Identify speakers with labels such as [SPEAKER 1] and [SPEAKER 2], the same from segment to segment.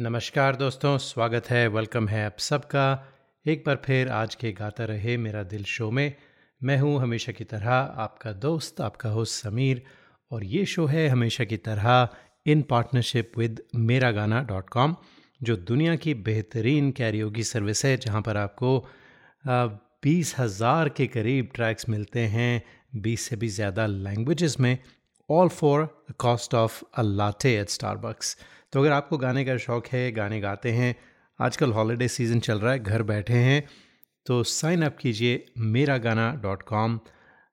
[SPEAKER 1] नमस्कार दोस्तों, स्वागत है वेलकम है आप सबका। एक बार फिर आज के गाता रहे मेरा दिल शो में। मैं हूँ हमेशा की तरह आपका दोस्त, आपका होस्ट समीर। और ये शो है हमेशा की तरह इन पार्टनरशिप विद मेरा गाना डॉट कॉम जो दुनिया की बेहतरीन कैरियोगी सर्विस है, जहाँ पर आपको बीस हज़ार के करीब ट्रैक्स मिलते हैं, बीस से भी ज़्यादा लैंग्वेजेस में all for cost of a latte at Starbucks तो अगर आपको गाने का शौक़ है, गाने गाते हैं, आजकल हॉलीडे सीज़न चल रहा है, घर बैठे हैं तो साइन अप कीजिए मेरा गाना डॉट कॉम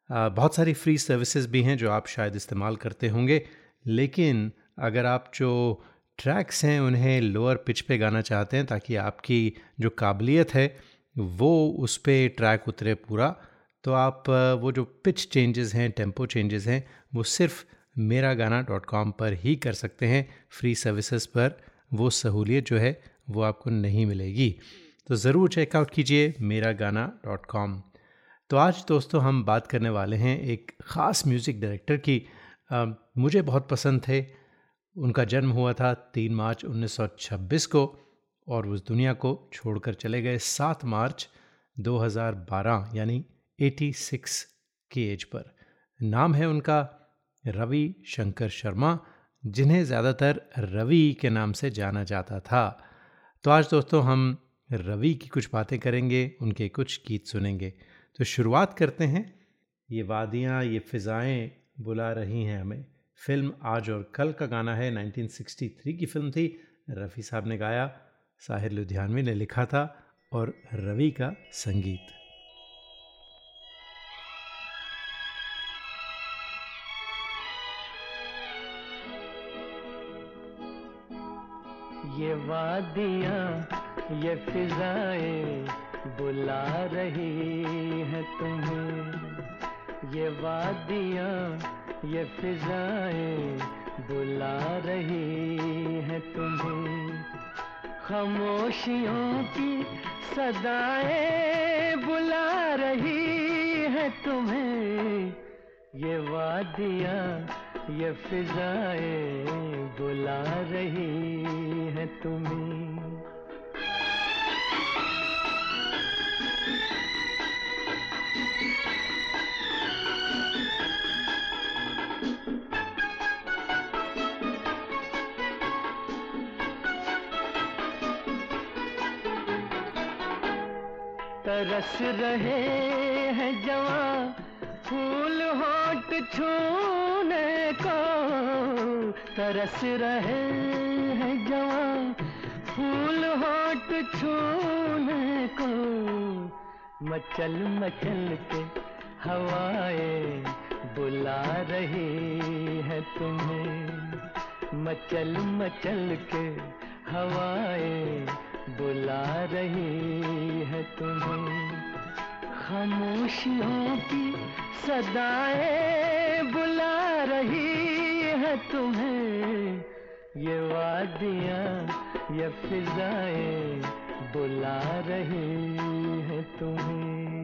[SPEAKER 1] बहुत सारी फ्री सर्विसेज़ भी हैं जो आप शायद इस्तेमाल करते होंगे, लेकिन अगर आप जो ट्रैक्स हैं, उन्हें लोअर पिच पे गाना चाहते हैं ताकि आपकी जो काबिलियत है, वो उस पर ट्रैक उतरे पूरा तो आप वो जो पिच चेंजेस हैं टेंपो चेंजेस हैं, वो सिर्फ़ मेरा गाना डॉट कॉम पर ही कर सकते हैं फ्री सर्विसेज़ पर। वो सहूलियत जो है वो आपको नहीं मिलेगी। तो ज़रूर चेकआउट कीजिए मेरा गाना डॉट कॉम। तो आज दोस्तों हम बात करने वाले हैं एक ख़ास म्यूज़िक डायरेक्टर की। आ, मुझे बहुत पसंद थे। उनका जन्म हुआ था तीन मार्च 1926 को और उस दुनिया को छोड़कर चले गए सात मार्च 2012 यानी 86 की एज पर। नाम है उनका रवि शंकर शर्मा, जिन्हें ज़्यादातर रवि के नाम से जाना जाता था। तो आज दोस्तों हम रवि की कुछ बातें करेंगे, उनके कुछ गीत सुनेंगे। तो शुरुआत करते हैं। ये वादियाँ, ये फ़िज़ाएँ बुला रही हैं हमें। फ़िल्म आज और कल का गाना है। 1963 की फ़िल्म थी। रफ़ी साहब ने गाया, साहिर लुधियानवी ने लिखा था और रवि का संगीत।
[SPEAKER 2] ये वादियाँ, ये फिजाएँ बुला रही है तुम्हें। ये वादियाँ, ये फिजाएँ बुला रही है तुम्हें। खामोशियों की सदाएँ बुला रही है तुम्हें। ये वादियाँ ये फिजाएँ बुला रही है तुम्हें। तरस रहे हैं जवान फूल होट छूने को तरस रहे हैं जवान। फूल होट छूने को मचल मचल के हवाएँ बुला रही है तुम्हें। मचल मचल के हवाएँ बुला रही है तुम्हें। खामोशियों की सदाएँ बुला रही है तुम्हें। ये वादियाँ, ये फिजाएँ बुला रही है तुम्हें।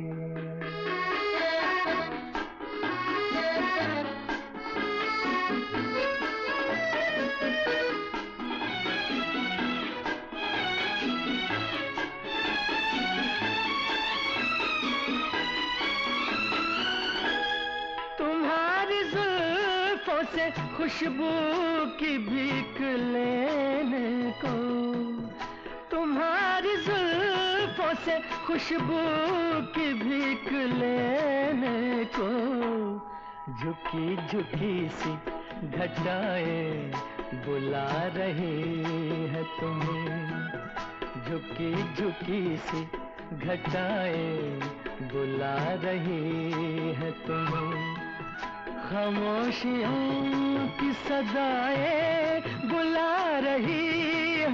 [SPEAKER 2] से खुशबू की भीख लेने को। तुम्हारी जुल्फों से खुशबू की भीख लेने को। झुकी झुकी सी घटाए बुला रही है तुम्हें। झुकी झुकी सी घटाए बुला रही है तुम्हें। खामोशियों की सदाएँ बुला रही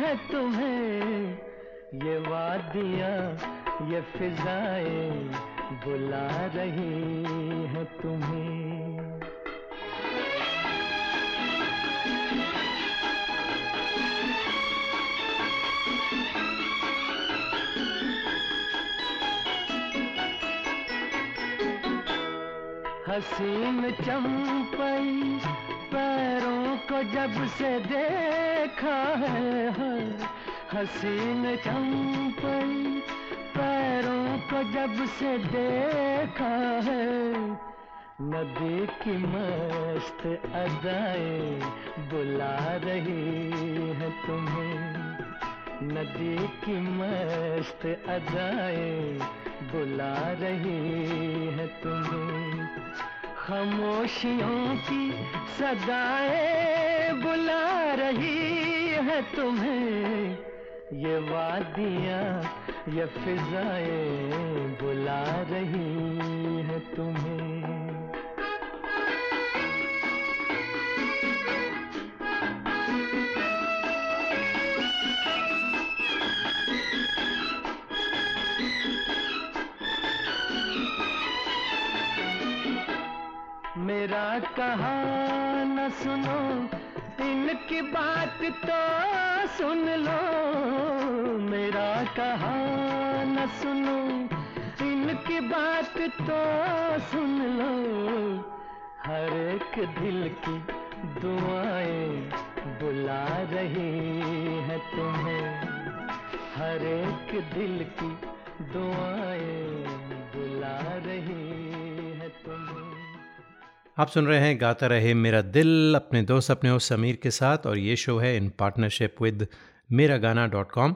[SPEAKER 2] है तुम्हें। ये वादियाँ, ये फिजाएँ बुला रही है तुम्हें। हसीन चंपई, पैरों को जब से देखा है हसीन चंपई, पैरों को जब से देखा है। नदी की मस्त अदाएँ बुला रही है तुम्हें। नदी की मस्त अदाएँ बुला रही है तुम्हें। खामोशियों की सदाएँ बुला रही है तुम्हें। ये वादियाँ, ये फिजाएँ, बुला रही है तुम्हें। मेरा कहा न सुनो इनकी बात तो सुन लो। मेरा कहा न सुनो इनकी बात तो सुन लो। हर एक दिल की दुआएँ बुला रही है तुम्हें। हर एक दिल की दुआएँ बुला रही है तुम्हें।
[SPEAKER 1] आप सुन रहे हैं गाता रहे मेरा दिल, अपने दोस्त, अपने होस्ट समीर के साथ, और ये शो है इन पार्टनरशिप विद मेरा गाना डॉट कॉम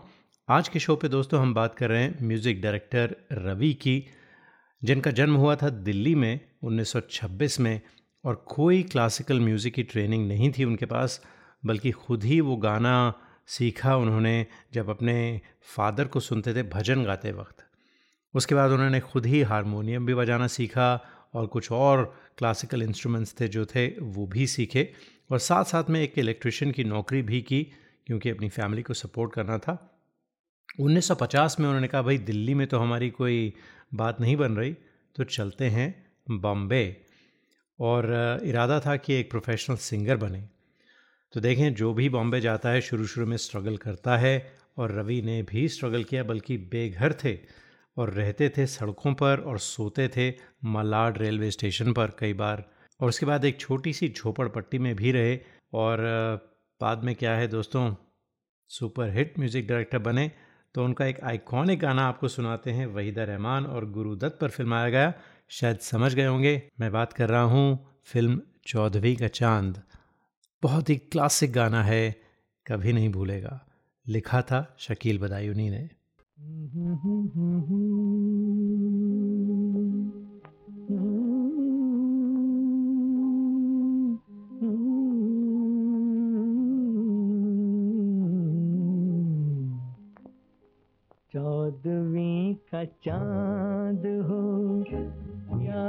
[SPEAKER 1] आज के शो पे दोस्तों हम बात कर रहे हैं म्यूज़िक डायरेक्टर रवि की, जिनका जन्म हुआ था दिल्ली में 1926 में, और कोई क्लासिकल म्यूज़िक की ट्रेनिंग नहीं थी उनके पास, बल्कि खुद ही वो गाना सीखा उन्होंने जब अपने फादर को सुनते थे भजन गाते वक्त। उसके बाद उन्होंने खुद ही हारमोनियम भी बजाना सीखा और कुछ और क्लासिकल इंस्ट्रूमेंट्स थे जो थे, वो भी सीखे। और साथ साथ में एक इलेक्ट्रिशियन की नौकरी भी की, क्योंकि अपनी फैमिली को सपोर्ट करना था। 1950 में उन्होंने कहा, भाई, दिल्ली में तो हमारी कोई बात नहीं बन रही तो चलते हैं बॉम्बे। और इरादा था कि एक प्रोफेशनल सिंगर बने। तो देखें, जो भी बॉम्बे जाता है शुरू शुरू में स्ट्रगल करता है, और रवि ने भी स्ट्रगल किया, बल्कि बेघर थे। और रहते थे सड़कों पर और सोते थे मलाड रेलवे स्टेशन पर कई बार। और उसके बाद एक छोटी सी झोपड़पट्टी में भी रहे और बाद में क्या है दोस्तों सुपर हिट म्यूज़िक डायरेक्टर बने तो उनका एक आइकॉनिक गाना आपको सुनाते हैं, वहीदा रहमान और गुरुदत्त पर फिल्माया गया। शायद समझ गए होंगे, मैं बात कर रहा हूँ फ़िल्म चौधरी का चाँद। बहुत ही क्लासिक गाना है, कभी नहीं भूलेगा। लिखा था शकील बदायूनी ने।
[SPEAKER 2] चौदवी का चाँद हो या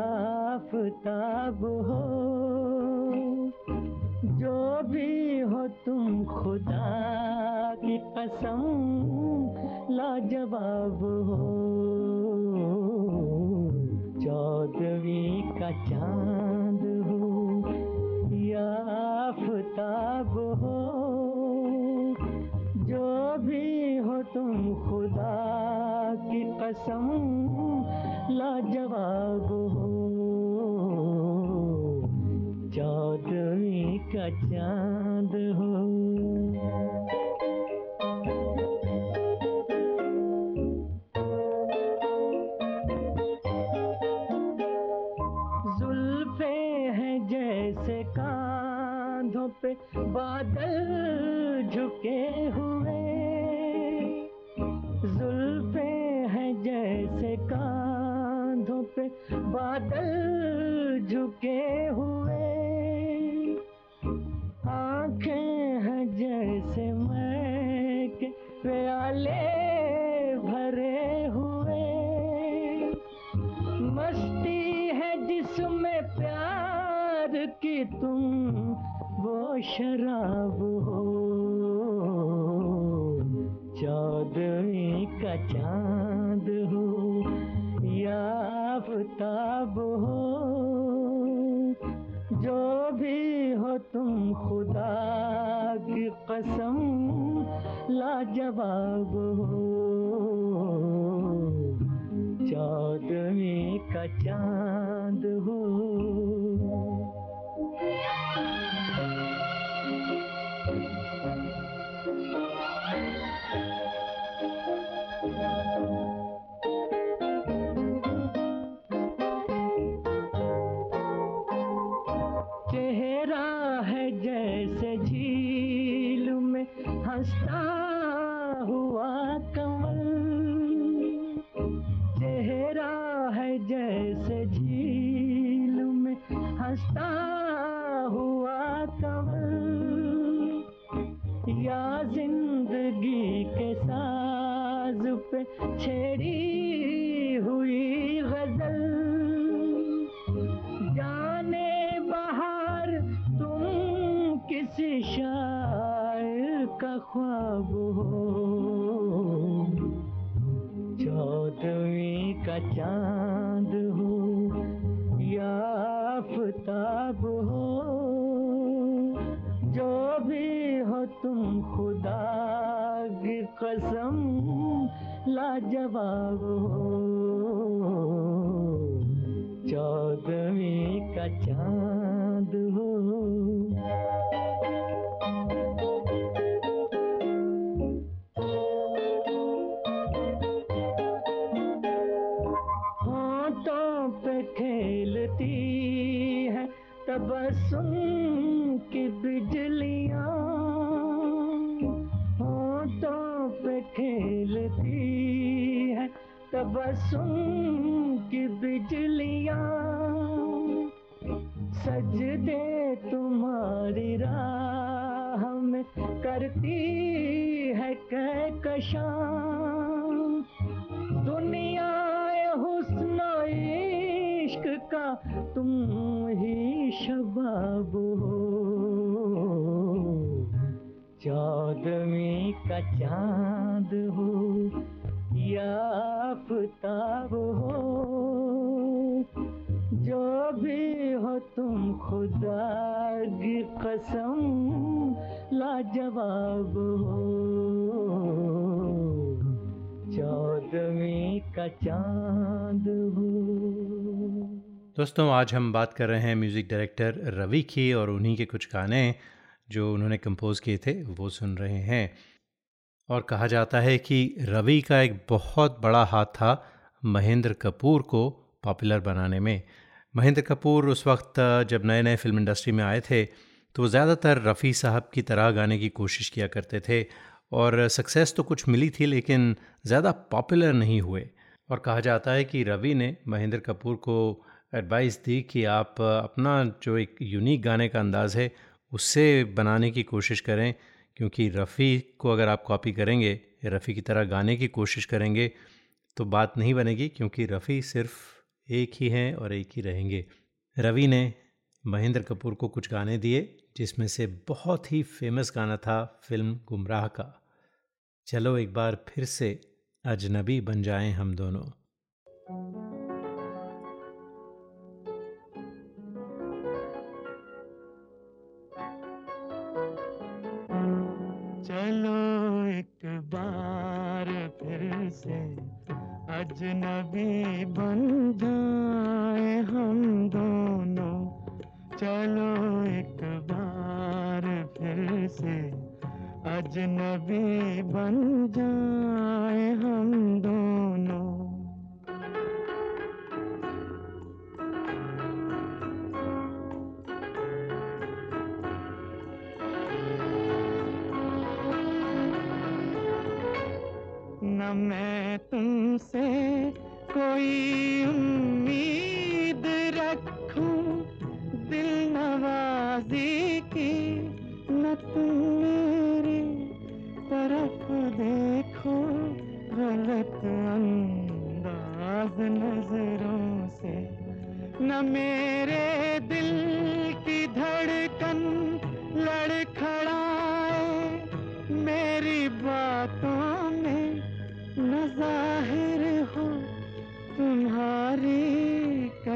[SPEAKER 2] आफताब हो जो भी हो तुम खुदा की कसम, लाजवाब हो। चौदवी का चाँद हो, या आफताब हो। जो भी हो तुम खुदा की कसम, लाजवाब हो। चाँद हो। हो। जो भी हो तुम खुदा की कसम लाजवाब हो। चौदवी का चाँद हो।
[SPEAKER 1] आज हम बात कर रहे हैं म्यूज़िक डायरेक्टर रवि की और उन्हीं के कुछ गाने जो उन्होंने कंपोज़ किए थे, वो सुन रहे हैं। और कहा जाता है कि रवि का एक बहुत बड़ा हाथ था महेंद्र कपूर को पॉपुलर बनाने में। महेंद्र कपूर उस वक्त जब नए नए फ़िल्म इंडस्ट्री में आए थे तो वो ज़्यादातर रफ़ी साहब की तरह गाने की कोशिश किया करते थे और सक्सेस तो कुछ मिली थी, लेकिन ज़्यादा पॉपुलर नहीं हुए। और कहा जाता है कि रवि ने महेंद्र कपूर को एडवाइस दी कि आप अपना जो एक यूनिक गाने का अंदाज़ है, उससे बनाने की कोशिश करें, क्योंकि रफ़ी को अगर आप कॉपी करेंगे, रफ़ी की तरह गाने की कोशिश करेंगे तो बात नहीं बनेगी, क्योंकि रफ़ी सिर्फ़ एक ही हैं और एक ही रहेंगे। रवि ने महेंद्र कपूर को कुछ गाने दिए, जिसमें से बहुत ही फ़ेमस गाना था फ़िल्म गुमराह का। चलो एक बार फिर से अजनबी बन जाएँ हम दोनों।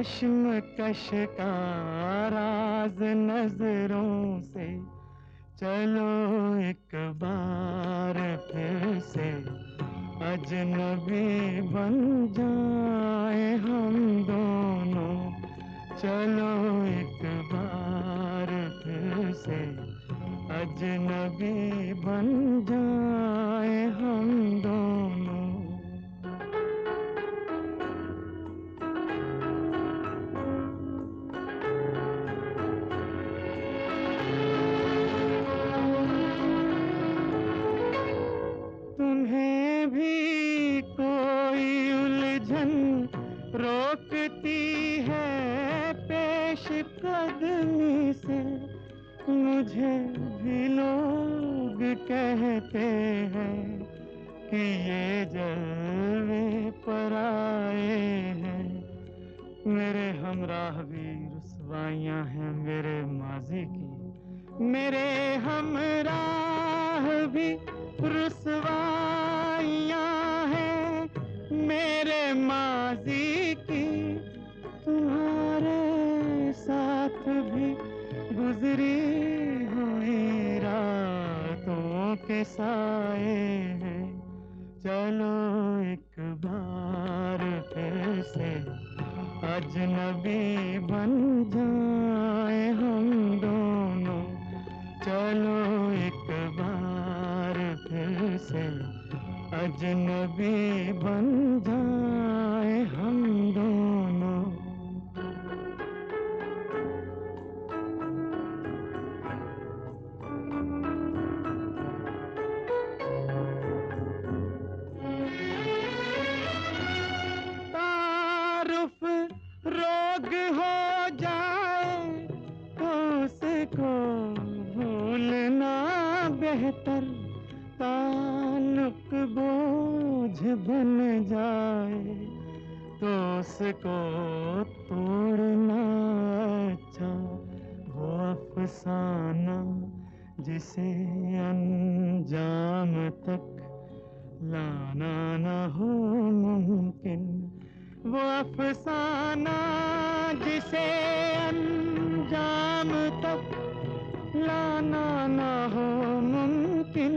[SPEAKER 3] कश्मकश का राज नज़रों से। चलो एक बार फिर से, अजनबी बन जाए हम दोनों। चलो एक बार फिर से, अजनबी बन जाए। ये जलवे पर आए हैं मेरे हमराह भी रसवाइयाँ हैं मेरे माजी की मेरे हमराह भी रुसवाइयाँ हैं मेरे माजी की तुम्हारे साथ भी गुजरी हुई रातों के साए हैं। चलो एक बार फिर से अजनबी बन जाए हम दोनों। चलो एक बार फिर से अजनबी बन जाए। उसको तोड़ना अच्छा वो अफसाना जिसे अंजाम तक लाना न हो मुमकिन। वो अफसाना जिसे अंजाम तक लाना न हो मुमकिन,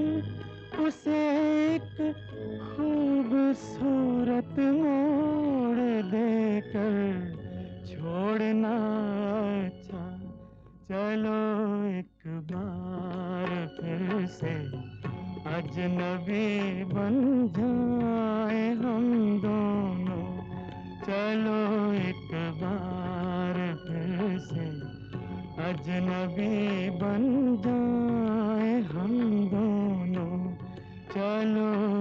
[SPEAKER 3] उसे एक खूबसूरत मोड़ देकर छोड़ना अच्छा। चलो एक बार फिर से अजनबी बन जाए हम दोनों। चलो एक बार फिर से अजनबी बन जाए हम दोनों। चलो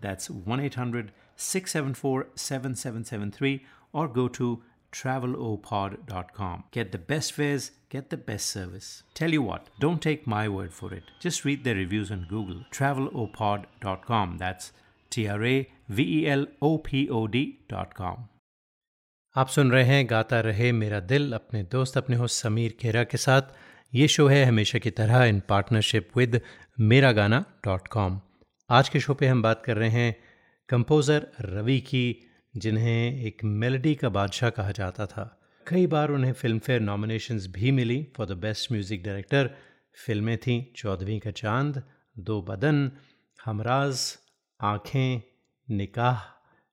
[SPEAKER 1] That's 1 800 674 7773 or go to travelopod.com. Get the best fares, get the best service. Tell you what, don't take my word for it. Just read their reviews on Google. Travelopod.com. That's T R A V E L O P O D.com. आप सुन रहे हैं गाता रहे मेरा दिल अपने दोस्त अपने होस्ट समीर खेरा के साथ ये शो है हमेशा की तरह इन पार्टनरशिप विद मेरा गाना डॉट कॉम आज के शो पे हम बात कर रहे हैं कंपोज़र रवि की, जिन्हें एक मेलोडी का बादशाह कहा जाता था। कई बार उन्हें फ़िल्म फेयर नॉमिनेशंस भी मिली। For the best music director फ़िल्में थीं चौदहवीं का चाँद, दो बदन, हमराज, आँखें, निकाह।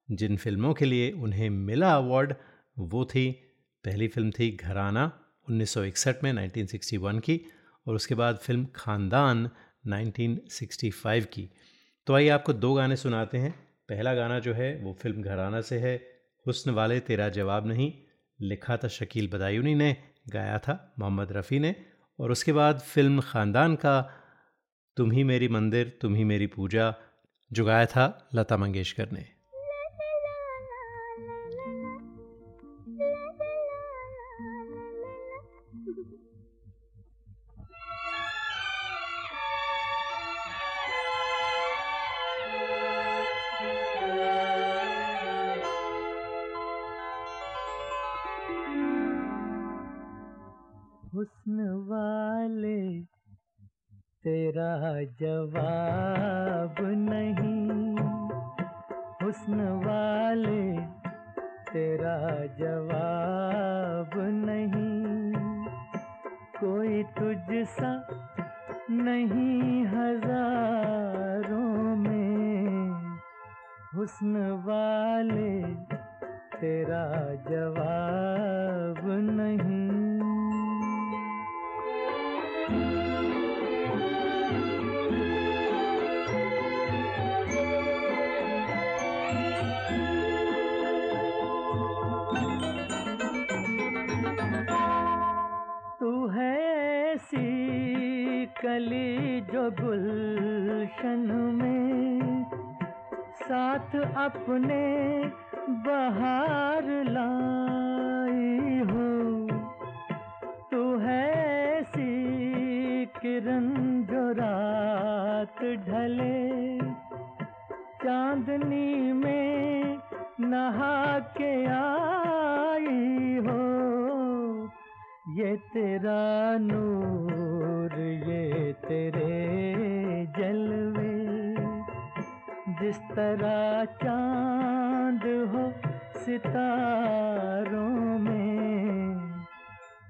[SPEAKER 1] जिन फ़िल्मों के लिए उन्हें मिला अवार्ड वो थी, पहली फ़िल्म थी घराना 1961 में 1961 की, और उसके बाद फ़िल्म खानदान 1965 की। तो आइए आपको दो गाने सुनाते हैं। पहला गाना जो है, वो फ़िल्म घराना से है। हुस्न वाले तेरा जवाब नहीं, लिखा था शकील बदायूनी ने, गाया था मोहम्मद रफ़ी ने। और उसके बाद फ़िल्म ख़ानदान का, तुम ही मेरी मंदिर, तुम ही मेरी पूजा, जो गाया था लता मंगेशकर ने।
[SPEAKER 2] साथ अपने बाहर लाई हो। तू है सी किरण जो रात ढले। चांदनी में नहा के आई हो। ये तेरा नूर, ये तेरे जिस तरह चाँद हो सितारों में।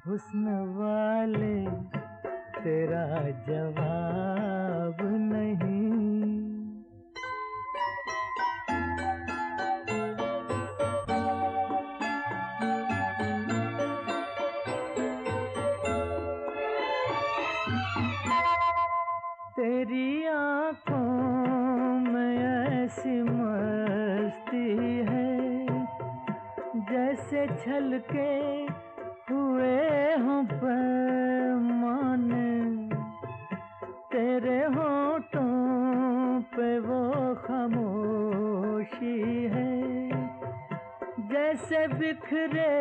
[SPEAKER 2] हुस्न वाले तेरा जवान। छलके हुए हूँ पैमान तेरे होठों पे वो खामोशी है। जैसे बिखरे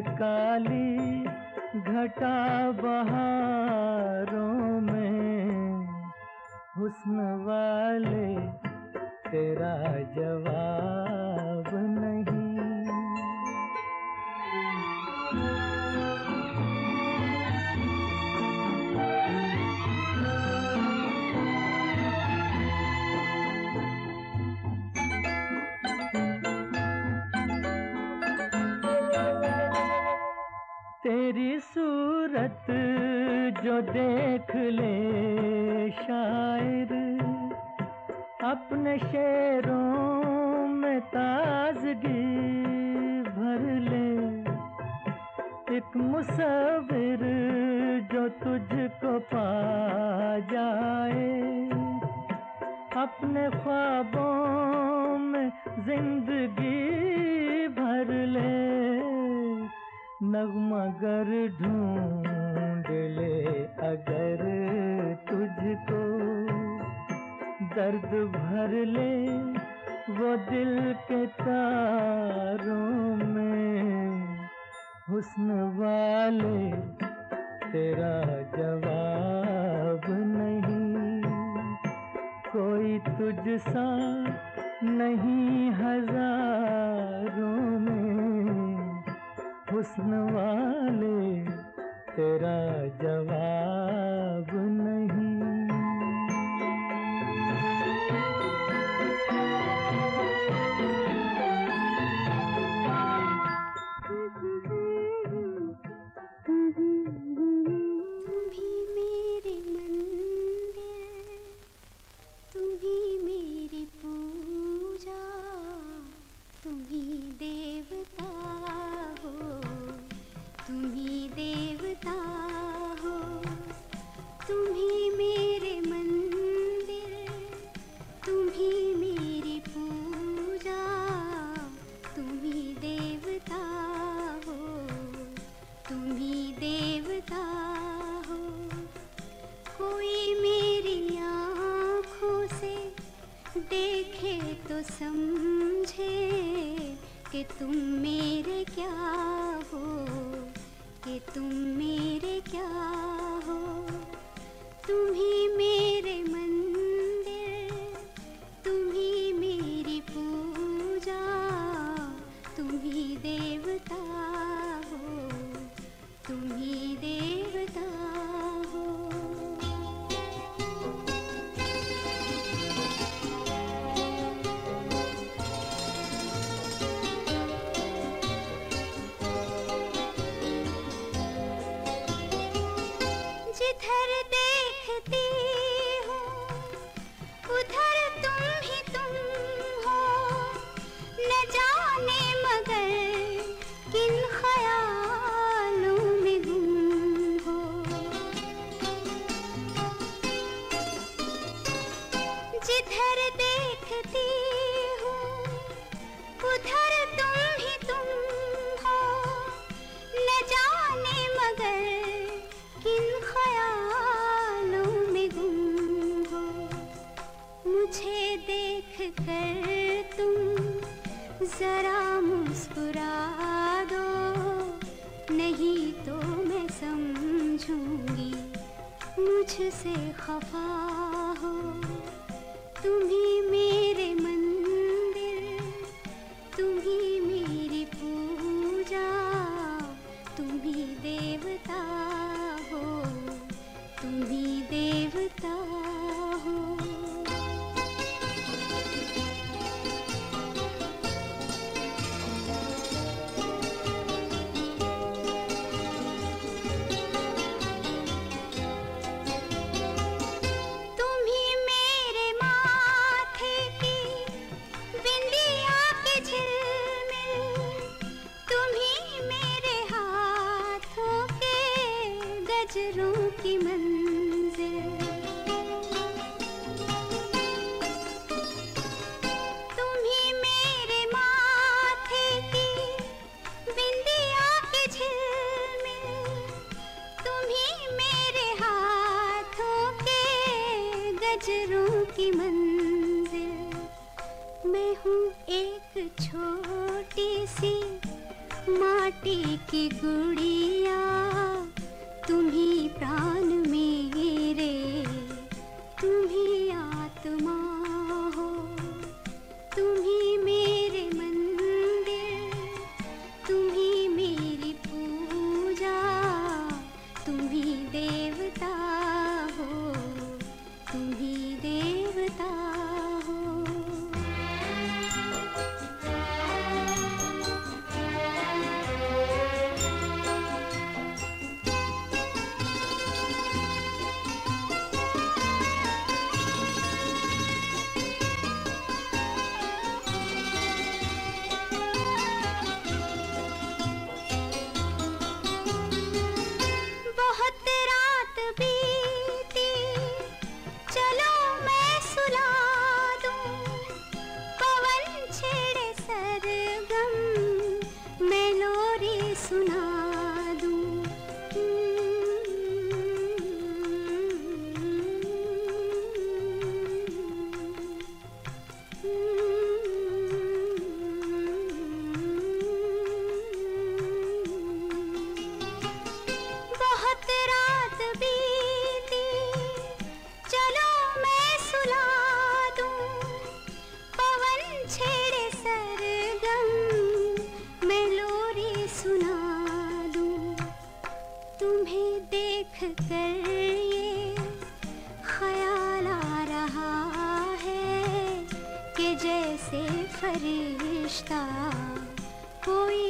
[SPEAKER 2] काली घटा बहा की
[SPEAKER 4] मंजिल। मैं हूँ एक छोटी सी माटी की गुड़िया। तुम्ही प्राण प्राण ख्याल आ रहा है कि जैसे फरिश्ता कोई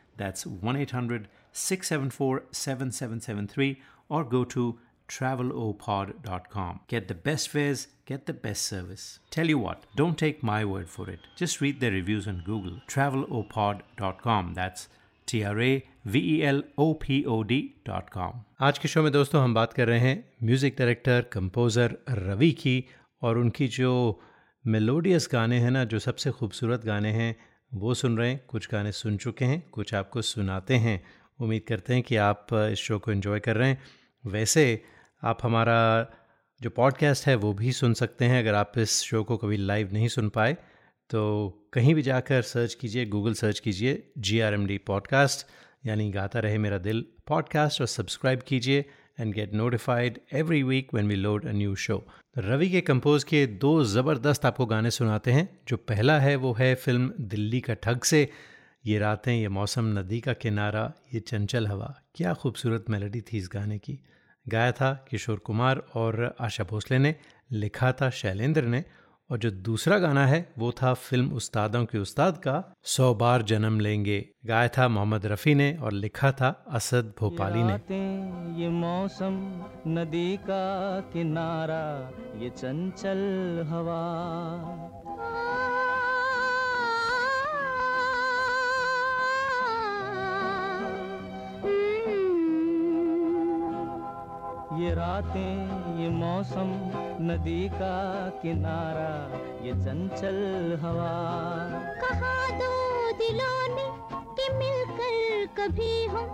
[SPEAKER 1] That's 1 800 674 7773 or go to travelopod.com. Get the best fares, get the best service. Tell you what, don't take my word for it. Just read their reviews on Google. Travelopod.com. That's T R A V E L O P O D.com. आज के show में दोस्तों हम बात कर रहे हैं music director composer Ravi की और उनकी जो मेलोडियस गाने हैं ना जो सबसे खूबसूरत गाने हैं वो सुन रहे हैं, कुछ गाने सुन चुके हैं, कुछ आपको सुनाते हैं। उम्मीद करते हैं कि आप इस शो को एंजॉय कर रहे हैं। वैसे, आप हमारा जो पॉडकास्ट है, वो भी सुन सकते हैं, अगर आप इस शो को कभी लाइव नहीं सुन पाए। तो कहीं भी जाकर सर्च कीजिए गूगल सर्च कीजिए G R M D podcast यानी गाता रहे मेरा दिल पॉडकास्ट और सब्सक्राइब कीजिए। And get notified every week when we load a new show Ravi के कंपोज किए दो ज़बरदस्त आपको गाने सुनाते हैं। जो पहला है, वो है फ़िल्म दिल्ली का ठग से। ये रातें, ये मौसम, नदी का किनारा, ये चंचल हवा। क्या खूबसूरत मेलोडी थी इस गाने की। गाया था किशोर कुमार और आशा भोसले ने। लिखा था शैलेंद्र ने। और जो दूसरा गाना है, वो था फ़िल्म उस्तादों के उस्ताद का, सौ बार जन्म लेंगे। गाया था मोहम्मद रफ़ी ने और लिखा था असद भोपाली ने।
[SPEAKER 5] ये मौसम, नदी का किनारा, ये चंचल हवा। ये रातें ये मौसम नदी का किनारा ये चंचल हवा।
[SPEAKER 6] कहा दो दिलों ने कि मिलकर कभी हम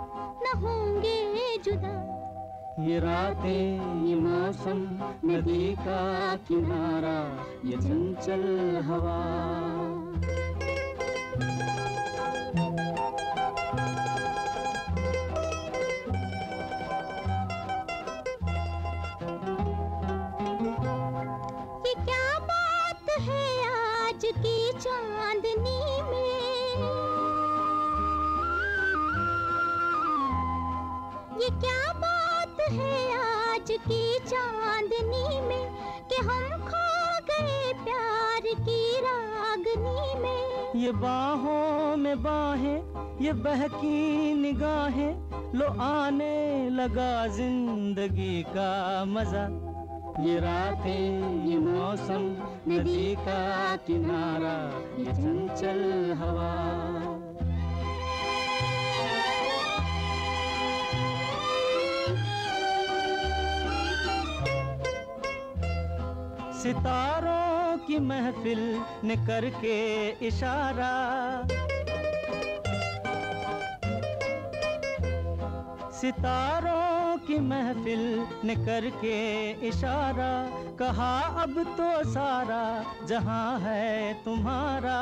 [SPEAKER 6] न होंगे जुदा?
[SPEAKER 5] ये रातें ये मौसम नदी का किनारा ये चंचल हवा। बाहों में बाहें, ये बहकी निगाहें, लो आने लगा ज़िंदगी का मज़ा। ये रातें, ये मौसम, नदी का किनारा, ये चंचल हवा। महफिल ने करके इशारा। सितारों की महफिल ने करके इशारा। कहा, अब तो सारा जहाँ है तुम्हारा।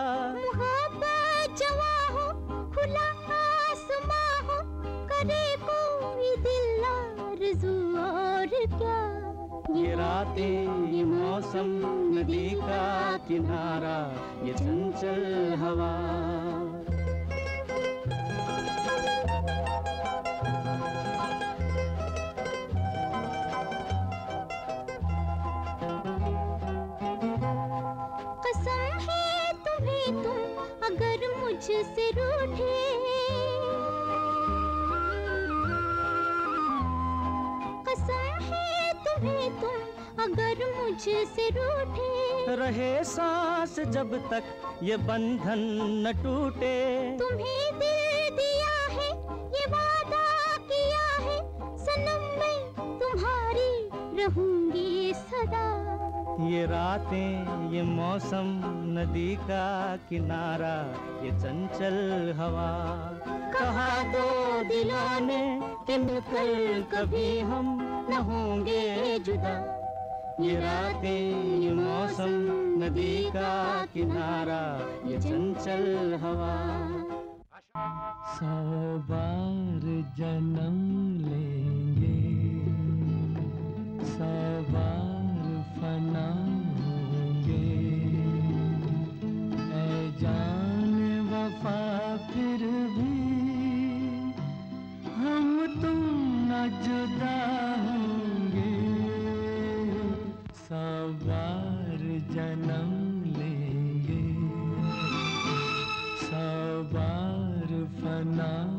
[SPEAKER 5] ये ये मौसम नदी का किनारा ये चंचल हवा।
[SPEAKER 6] कसम है तुम्हें तुम अगर मुझसे रूठे।
[SPEAKER 5] रहे सांस जब तक ये बंधन न टूटे।
[SPEAKER 6] तुम्हें दिल दिया है ये वादा किया है सनम मैं तुम्हारी रहूँगी सदा।
[SPEAKER 5] ये रातें ये मौसम नदी का किनारा ये चंचल हवा। कहा दो दिलों ने कि कल कभी हम न होंगे जुदा। ये रातें, ये मौसम, नदी का किनारा, ये चंचल हवा।
[SPEAKER 2] सौ बार जन्म लेंगे सौ बार फना होंगे। ऐ जान वफा फिर भी हम तुम न जुदा फना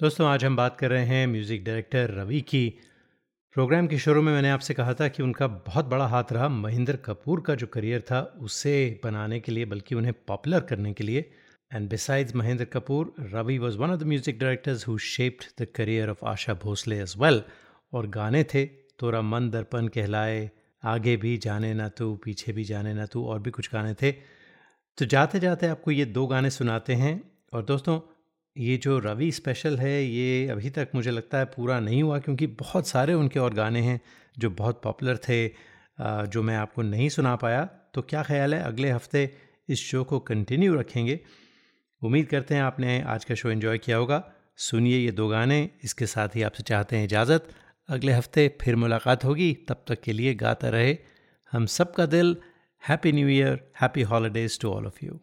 [SPEAKER 1] दोस्तों, आज हम बात कर रहे हैं म्यूज़िक डायरेक्टर रवि की। प्रोग्राम के शुरू में मैंने आपसे कहा था कि उनका बहुत बड़ा हाथ रहा महेंद्र कपूर का जो करियर था उसे बनाने के लिए, बल्कि उन्हें पॉपुलर करने के लिए। And besides Mahendra Kapoor, Ravi was one of the music directors who shaped the career of Asha Bhosle as well और गाने थे, तोरा मन दर्पण कहलाए, आगे भी जाने ना तू, पीछे भी जाने ना तू, और भी कुछ गाने थे। तो जाते जाते आपको ये दो गाने सुनाते हैं। और दोस्तों ये जो रवि स्पेशल है, ये अभी तक मुझे लगता है पूरा नहीं हुआ क्योंकि बहुत सारे उनके और गाने हैं जो बहुत पॉपुलर थे जो मैं आपको नहीं सुना पाया। तो क्या ख्याल है? अगले हफ़्ते इस शो को कंटिन्यू रखेंगे। उम्मीद करते हैं आपने आज का शो एंजॉय किया होगा। सुनिए ये दो गाने, इसके साथ ही आपसे चाहते हैं इजाज़त। अगले हफ़्ते फिर मुलाकात होगी। तब तक के लिए गाता रहे। हम सबका दिल
[SPEAKER 6] happy new year happy holidays to all of you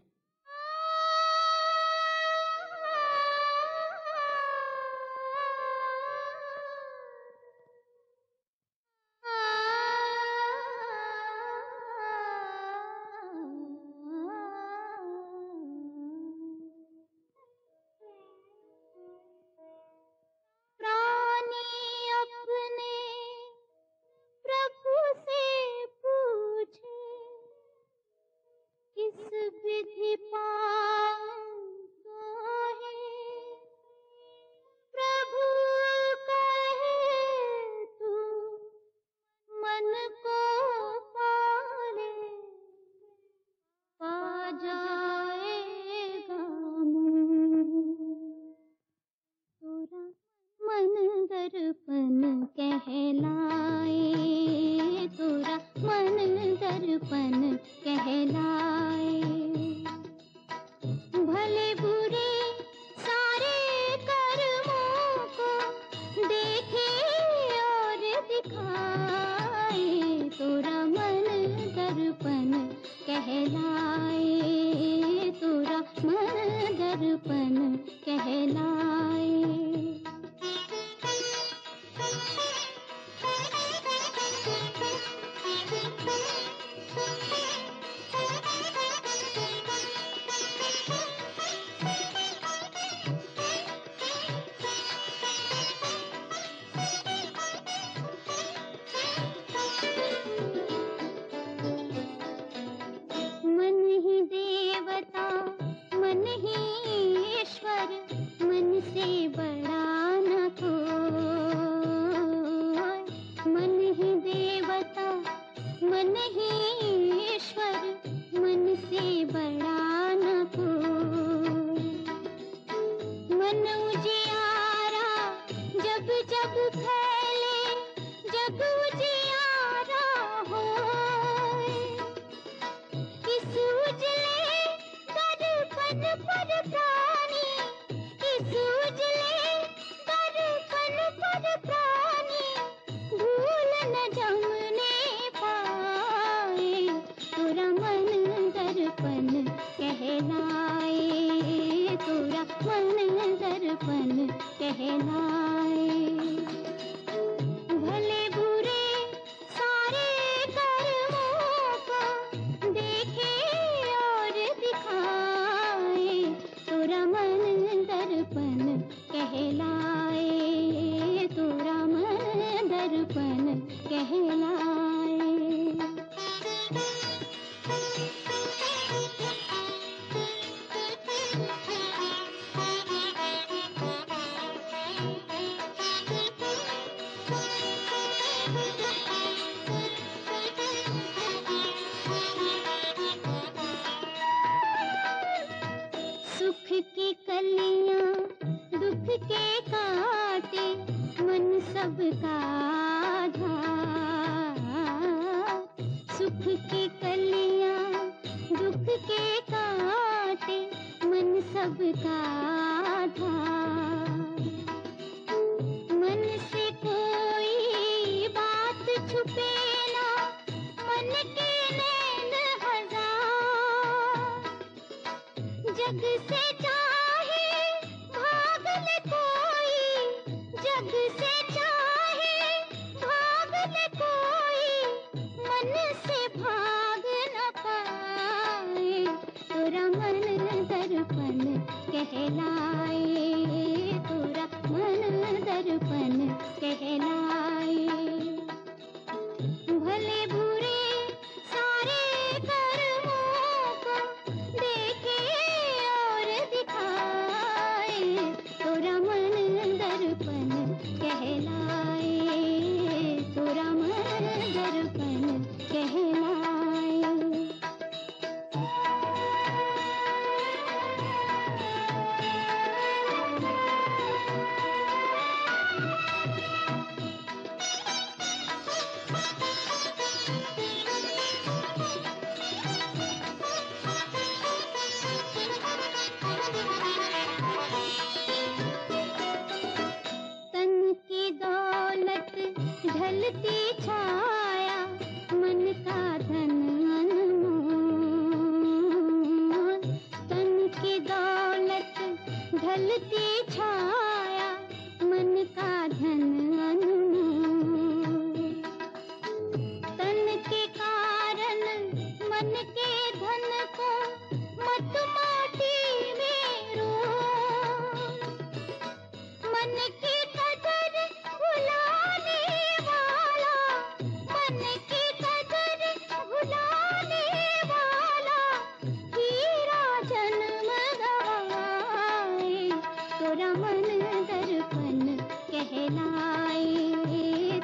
[SPEAKER 6] मन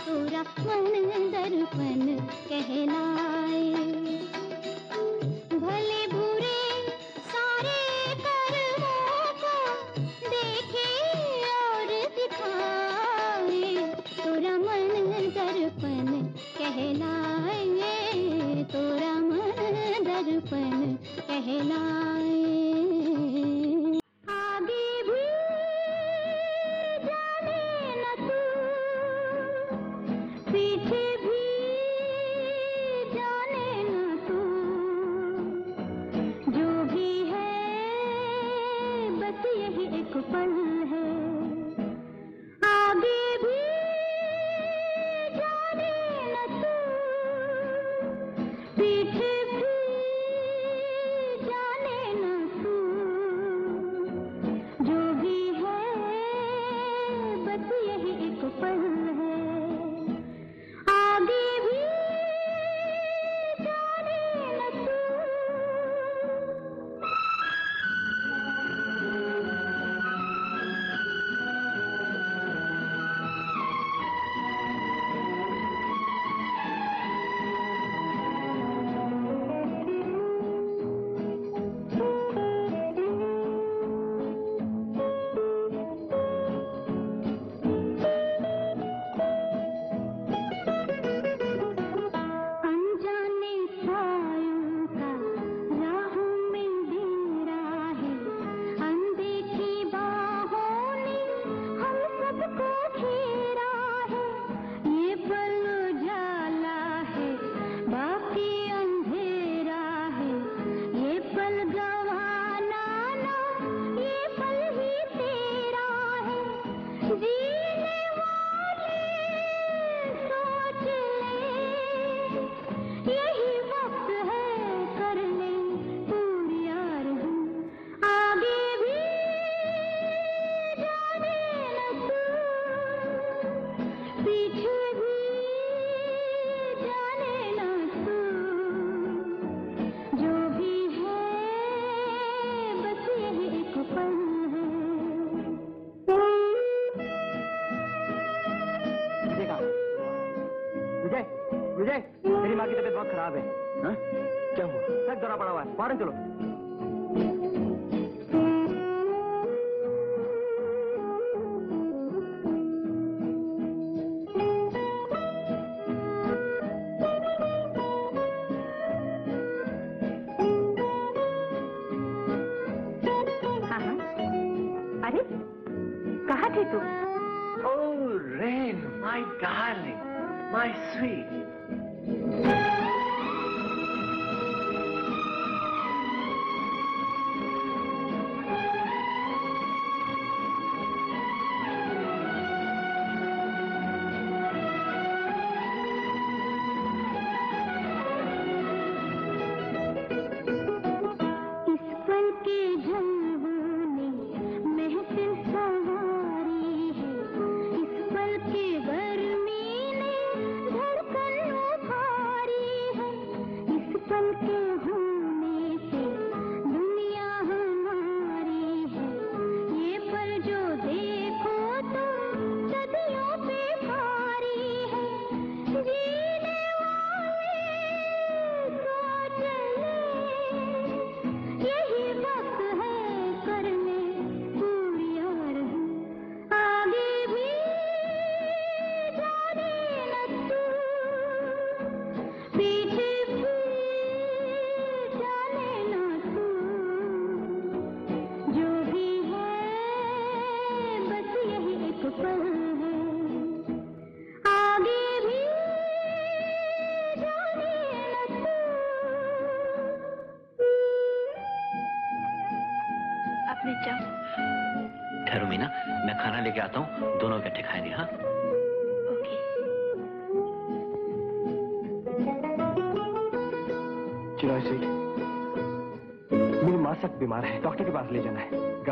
[SPEAKER 6] पूरा मन दर्पण कहलाए। भले बुरे सारे कर्मों को देखे और दिखाए, तोरा मन दर्पण कहलाए, तोरा मन दर्पण कहलाए।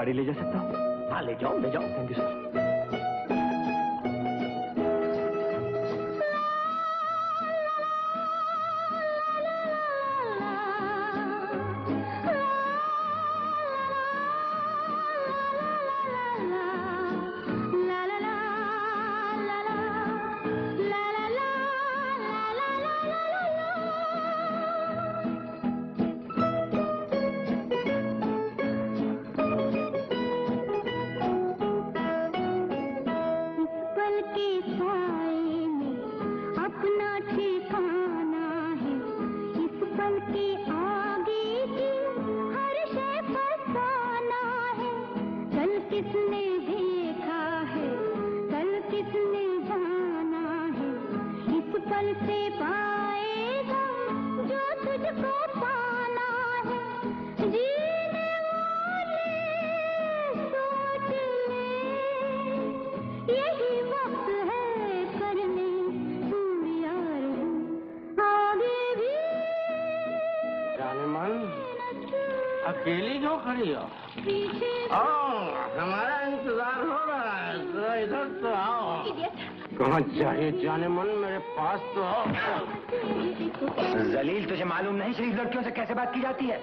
[SPEAKER 6] गाड़ी ले जा सकता हूँ। हाँ ले जाओ ले जाओ। थैंक यू सर खड़ी हो
[SPEAKER 4] हाँ,
[SPEAKER 6] हमारा इंतज़ार हो रहा है। तो इधर तो आओ। कहाँ चाहिए जाने मन मेरे पास तो आओ।
[SPEAKER 7] जलील तुझे मालूम नहीं शरीफ लड़कियों से कैसे बात की जाती है?